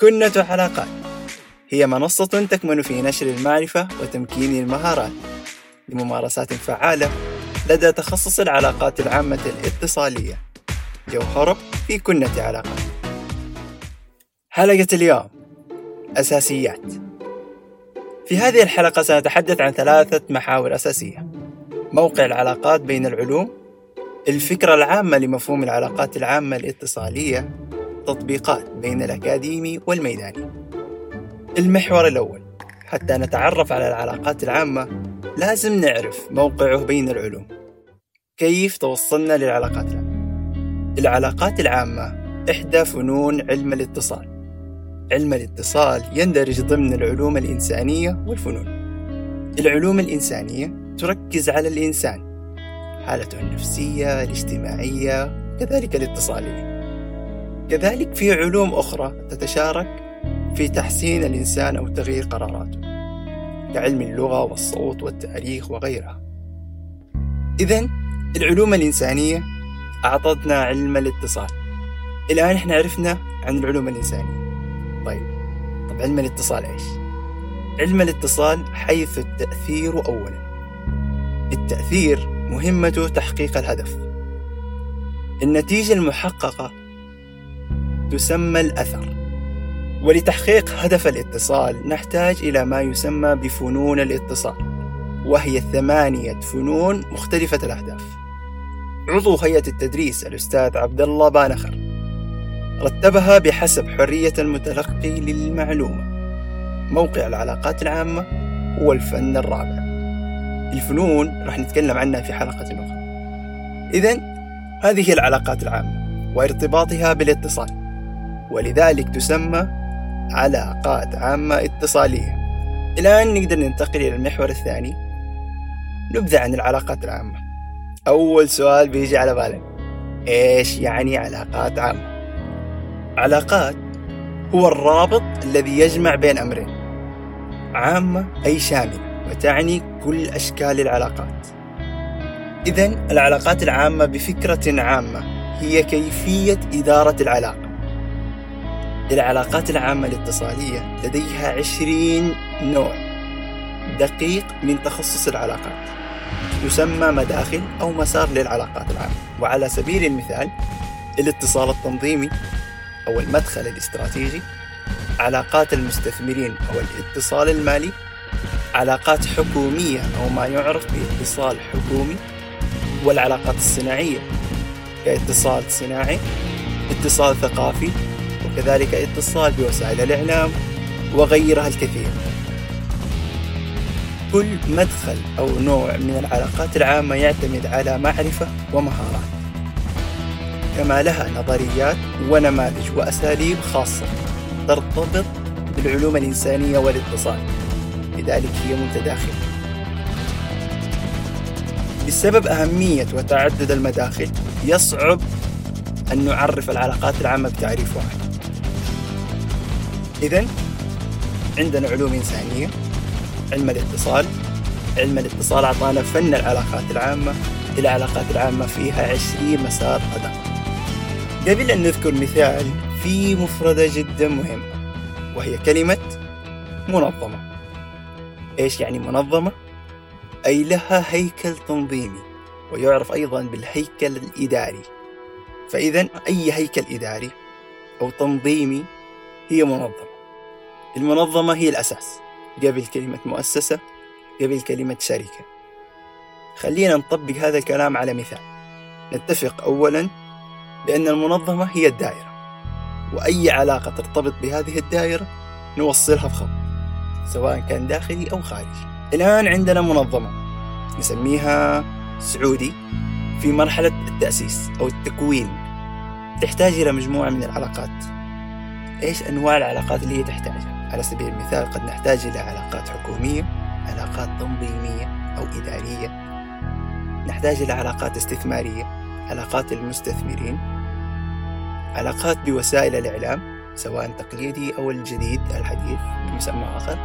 كنة علاقات هي منصة تكمن في نشر المعرفة وتمكين المهارات لممارسات فعالة لدى تخصص العلاقات العامة الاتصالية. جوهرة في كنة علاقات. حلقة اليوم. أساسيات. في هذه الحلقة سنتحدث عن ثلاثة محاور أساسية. موقع العلاقات بين العلوم الفكرة العامة لمفهوم العلاقات العامة الاتصالية تطبيقات بين الأكاديمي والميداني. المحور الأول حتى نتعرف على العلاقات العامة لازم نعرف موقعه بين العلوم. كيف توصلنا للعلاقات العامة؟ العلاقات العامة إحدى فنون علم الاتصال. علم الاتصال يندرج ضمن العلوم الإنسانية والفنون. العلوم الإنسانية تركز على الإنسان حالته النفسية الاجتماعية كذلك الاتصالية. كذلك في علوم أخرى تتشارك في تحسين الإنسان أو تغيير قراراته كعلم اللغة والصوت والتاريخ وغيرها. إذا العلوم الإنسانية أعطتنا علم الاتصال. الآن إحنا عرفنا عن العلوم الإنسانية. طيب طب علم الاتصال إيش؟ علم الاتصال حيث التأثير أولا. التأثير مهمته تحقيق الهدف. النتيجة المحققة تسمى الأثر. ولتحقيق هدف الاتصال نحتاج إلى ما يسمى بفنون الاتصال وهي ثمانية فنون مختلفة الأهداف. عضو هيئة التدريس الأستاذ عبد الله بانخر. رتبها بحسب حرية المتلقي للمعلومة. موقع العلاقات العامة هو الفن الرابع. الفنون راح نتكلم عنها في حلقة أخرى إذا هذه العلاقات العامة وارتباطها بالاتصال. ولذلك تسمى علاقات عامة اتصالية. الآن نقدر ننتقل إلى المحور الثاني. نبذة عن العلاقات العامة. أول سؤال بيجي على بالك إيش يعني علاقات عامة؟ علاقات هو الرابط الذي يجمع بين أمرين. عامة أي شاملة وتعني كل أشكال العلاقات. إذا العلاقات العامة بفكرة عامة هي كيفية إدارة العلاقة. العلاقات العامة الاتصالية لديها عشرين نوع. دقيق من تخصص العلاقات. يسمى مداخل أو مسار للعلاقات العامة. وعلى سبيل المثال الاتصال التنظيمي أو المدخل الاستراتيجي علاقات المستثمرين أو الاتصال المالي علاقات حكومية أو ما يعرف باتصال حكومي والعلاقات الصناعية كاتصال صناعي اتصال ثقافي وكذلك اتصال بوسائل الإعلام وغيرها الكثير. كل مدخل أو نوع من العلاقات العامة يعتمد على معرفة ومهارات كما لها نظريات ونماذج وأساليب خاصة ترتبط بالعلوم الإنسانية والاتصال. لذلك هي متداخلة بسبب أهمية وتعدد المداخل يصعب أن نعرف العلاقات العامة بتعريف واحد. إذا عندنا علوم إنسانية علم الاتصال علم الاتصال أعطانا فن العلاقات العامة العلاقات العامة فيها عشرين مسار أدق قبل أن نذكر مثال في مفردة جدا مهمة وهي كلمة منظمة. إيش يعني منظمة؟ أي لها هيكل تنظيمي ويعرف أيضا بالهيكل الإداري. فإذا أي هيكل إداري أو تنظيمي هي منظمة. المنظمة هي الأساس. قبل كلمة مؤسسة قبل كلمة شركة. خلينا نطبق هذا الكلام على مثال. نتفق أولا بأن المنظمة هي الدائرة. وأي علاقة ترتبط بهذه الدائرة نوصلها بخط سواء كان داخلي أو خارجي. الآن عندنا منظمة نسميها سعودي في مرحلة التأسيس أو التكوين. تحتاج إلى مجموعة من العلاقات. إيش أنواع العلاقات اللي هي تحتاجها؟ على سبيل المثال قد نحتاج إلى علاقات حكومية علاقات تنظيمية أو إدارية. نحتاج إلى علاقات استثمارية علاقات المستثمرين علاقات بوسائل الإعلام سواء تقليدي أو الجديد الحديث بمسمى آخر.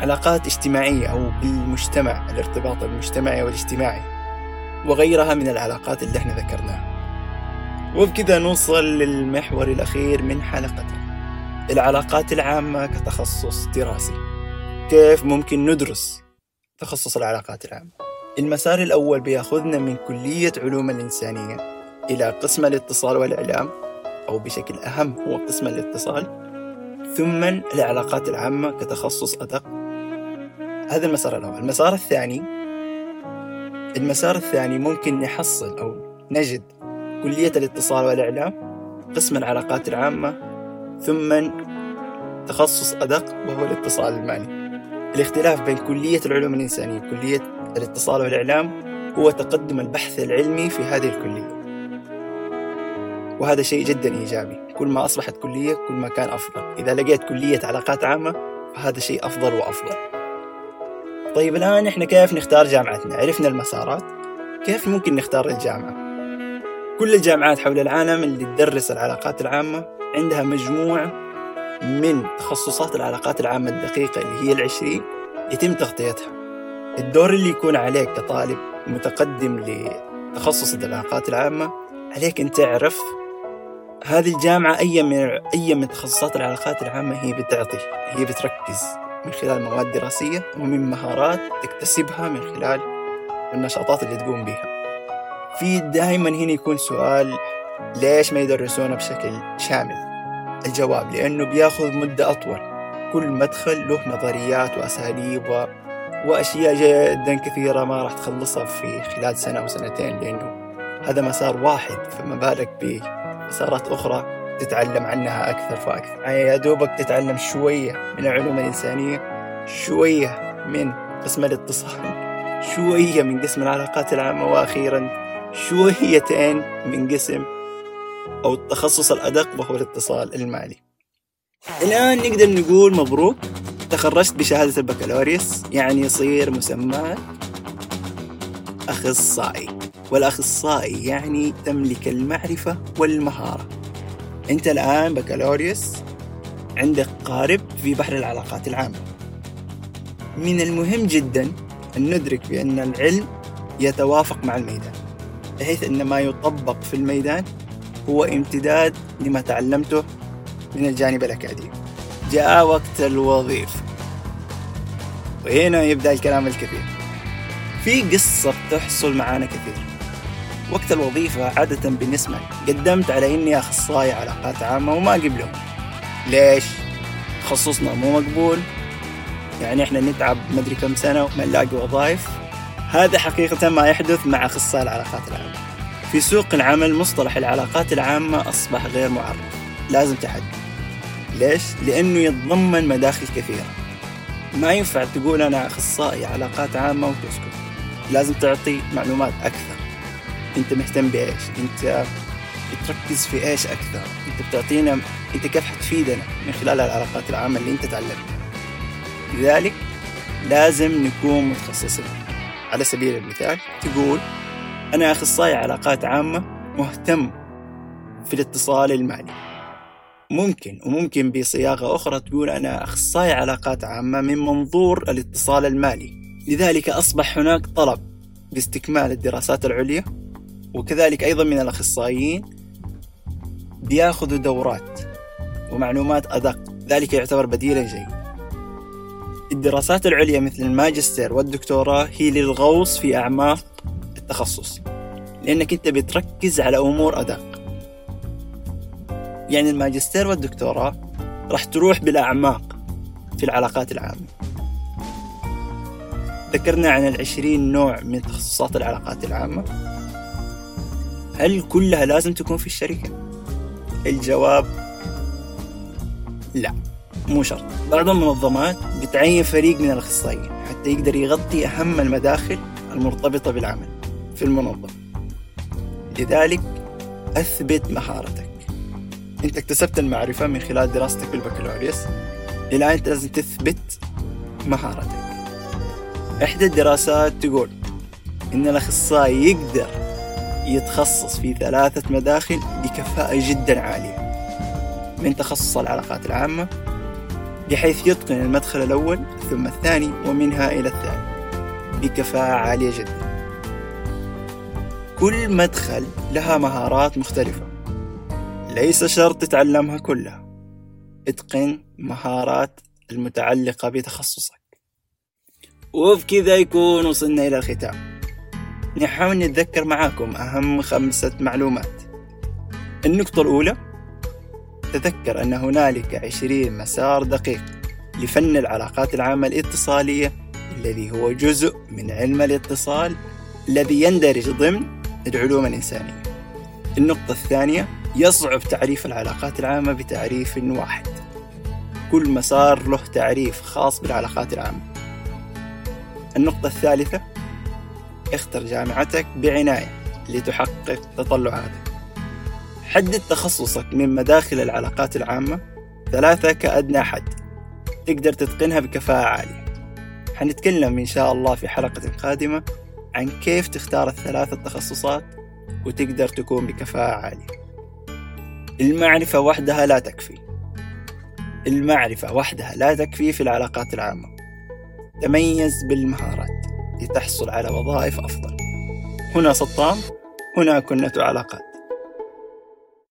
علاقات اجتماعية أو بالمجتمع الارتباط المجتمعي والاجتماعي وغيرها من العلاقات اللي إحنا ذكرناها. وبكذا نوصل للمحور الأخير من حلقتنا. العلاقات العامة كتخصص دراسي. كيف ممكن ندرس تخصص العلاقات العامة؟ المسار الأول بيأخذنا من كلية علوم الإنسانية إلى قسم الاتصال والإعلام أو بشكل أهم هو قسم الاتصال. ثم العلاقات العامة كتخصص أدق. هذا المسار الأول. المسار الثاني المسار الثاني ممكن نحصل أو نجد كلية الاتصال والإعلام قسم العلاقات العامة ثم تخصص أدق وهو الاتصال المالي الاختلاف بين كلية العلوم الإنسانية وكلية الاتصال والإعلام هو تقدم البحث العلمي في هذه الكلية. وهذا شيء جدا إيجابي. كل ما أصبحت كلية كل ما كان أفضل. إذا لقيت كلية علاقات عامة فهذا شيء أفضل وأفضل. طيب الآن إحنا كيف نختار جامعتنا؟ عرفنا المسارات. كيف ممكن نختار الجامعة؟ كل الجامعات حول العالم اللي تدرس العلاقات العامة عندها مجموعة من تخصصات العلاقات العامة الدقيقة اللي هي العشرين يتم تغطيتها. الدور اللي يكون عليك كطالب متقدم لتخصص العلاقات العامة عليك أن تعرف هذه الجامعة أي من أي من تخصصات العلاقات العامة هي بتعطي هي بتركز من خلال مواد دراسية ومن مهارات تكتسبها من خلال النشاطات اللي تقوم بها. في دائما هنا يكون سؤال ليش ما يدرسونه بشكل شامل؟ الجواب لأنه بياخذ مدة أطول. كل مدخل له نظريات وأساليب و... وأشياء جدا كثيرة ما راح تخلصها في خلال سنة أو سنتين لأنه هذا مسار واحد فما بالك بمسارات أخرى تتعلم عنها أكثر فأكثر. يعني يا دوبك تتعلم شوية من العلوم الإنسانية شوية من قسم الاتصال شوية من قسم العلاقات العامة وأخيرا شويتين من قسم أو التخصص الأدق وهو الاتصال المالي. الآن نقدر نقول مبروك تخرجت بشهادة البكالوريوس يعني يصير مسمى أخصائي. والأخصائي يعني تملك المعرفة والمهارة. أنت الآن بكالوريوس عندك قارب في بحر العلاقات العامة. من المهم جدا أن ندرك بأن العلم يتوافق مع الميدان. بحيث أن ما يطبق في الميدان هو امتداد لما تعلمته من الجانب الأكاديمي. جاء وقت الوظيفة. وهنا يبدأ الكلام الكثير. في قصة بتحصل معانا كثير. وقت الوظيفة عادة بنسمع قدمت على إني أخصائي علاقات عامة وما قبلوا ليش؟ تخصصنا مو مقبول. يعني إحنا نتعب مدري كم سنة وما نلاقي وظائف. هذا حقيقة ما يحدث مع أخصائي العلاقات العامة في سوق العمل مصطلح العلاقات العامة أصبح غير معرف لازم تحدد. ليش؟ لأنه يتضمن مداخل كثيرة. ما ينفع تقول أنا أخصائي علاقات عامة وتسكت. لازم تعطي معلومات أكثر. أنت مهتم بإيش؟ أنت تركز في إيش أكثر؟ أنت بتعطينا أنت كيف حتفيدنا من خلال العلاقات العامة اللي أنت تعلمتها؟ لذلك لازم نكون متخصصين. على سبيل المثال تقول أنا أخصائي علاقات عامة مهتم في الاتصال المالي. ممكن وممكن بصياغة أخرى تقول أنا أخصائي علاقات عامة من منظور الاتصال المالي. لذلك أصبح هناك طلب باستكمال الدراسات العليا وكذلك أيضا من الأخصائيين بياخذوا دورات ومعلومات أدق. ذلك يعتبر بديلا جيد. الدراسات العليا مثل الماجستير والدكتوراه هي للغوص في أعماق التخصص لأنك أنت بتركز على أمور أدق. يعني الماجستير والدكتوراه راح تروح بالأعماق في العلاقات العامة. ذكرنا عن العشرين نوع من تخصصات العلاقات العامة. هل كلها لازم تكون في الشركة؟ الجواب لا. مو شرط. بعض المنظمات بتعين فريق من الأخصائيين حتى يقدر يغطي أهم المداخل المرتبطة بالعمل في المنظمة. لذلك أثبت مهارتك. أنت اكتسبت المعرفة من خلال دراستك بالبكالوريوس. الآن أنت لازم تثبت مهارتك. إحدى الدراسات تقول إن الأخصائي يقدر يتخصص في ثلاثة مداخل بكفاءة جدا عالية. من تخصص العلاقات العامة بحيث يتقن المدخل الأول ثم الثاني ومنها إلى الثاني. بكفاءة عالية جدا. كل مدخل لها مهارات مختلفة. ليس شرط تتعلمها كلها. اتقن مهارات المتعلقة بتخصصك. وبكذا يكون وصلنا إلى الختام. نحاول نتذكر معاكم أهم خمسة معلومات. النقطة الأولى تذكر أن هنالك عشرين مسار دقيق لفن العلاقات العامة الاتصالية الذي هو جزء من علم الاتصال الذي يندرج ضمن العلوم الإنسانية. النقطة الثانية يصعب تعريف العلاقات العامة بتعريف واحد. كل مسار له تعريف خاص بالعلاقات العامة. النقطة الثالثة اختر جامعتك بعناية لتحقق تطلعاتك. حدد تخصصك من مداخل العلاقات العامة. ثلاثة كأدنى حد. تقدر تتقنها بكفاءة عالية. حنتكلم إن شاء الله في حلقة قادمة عن كيف تختار الثلاثة التخصصات وتقدر تكون بكفاءة عالية. المعرفة وحدها لا تكفي. المعرفة وحدها لا تكفي في العلاقات العامة. تميز بالمهارات لتحصل على وظائف أفضل. هنا سطام هنا كنة علاقات.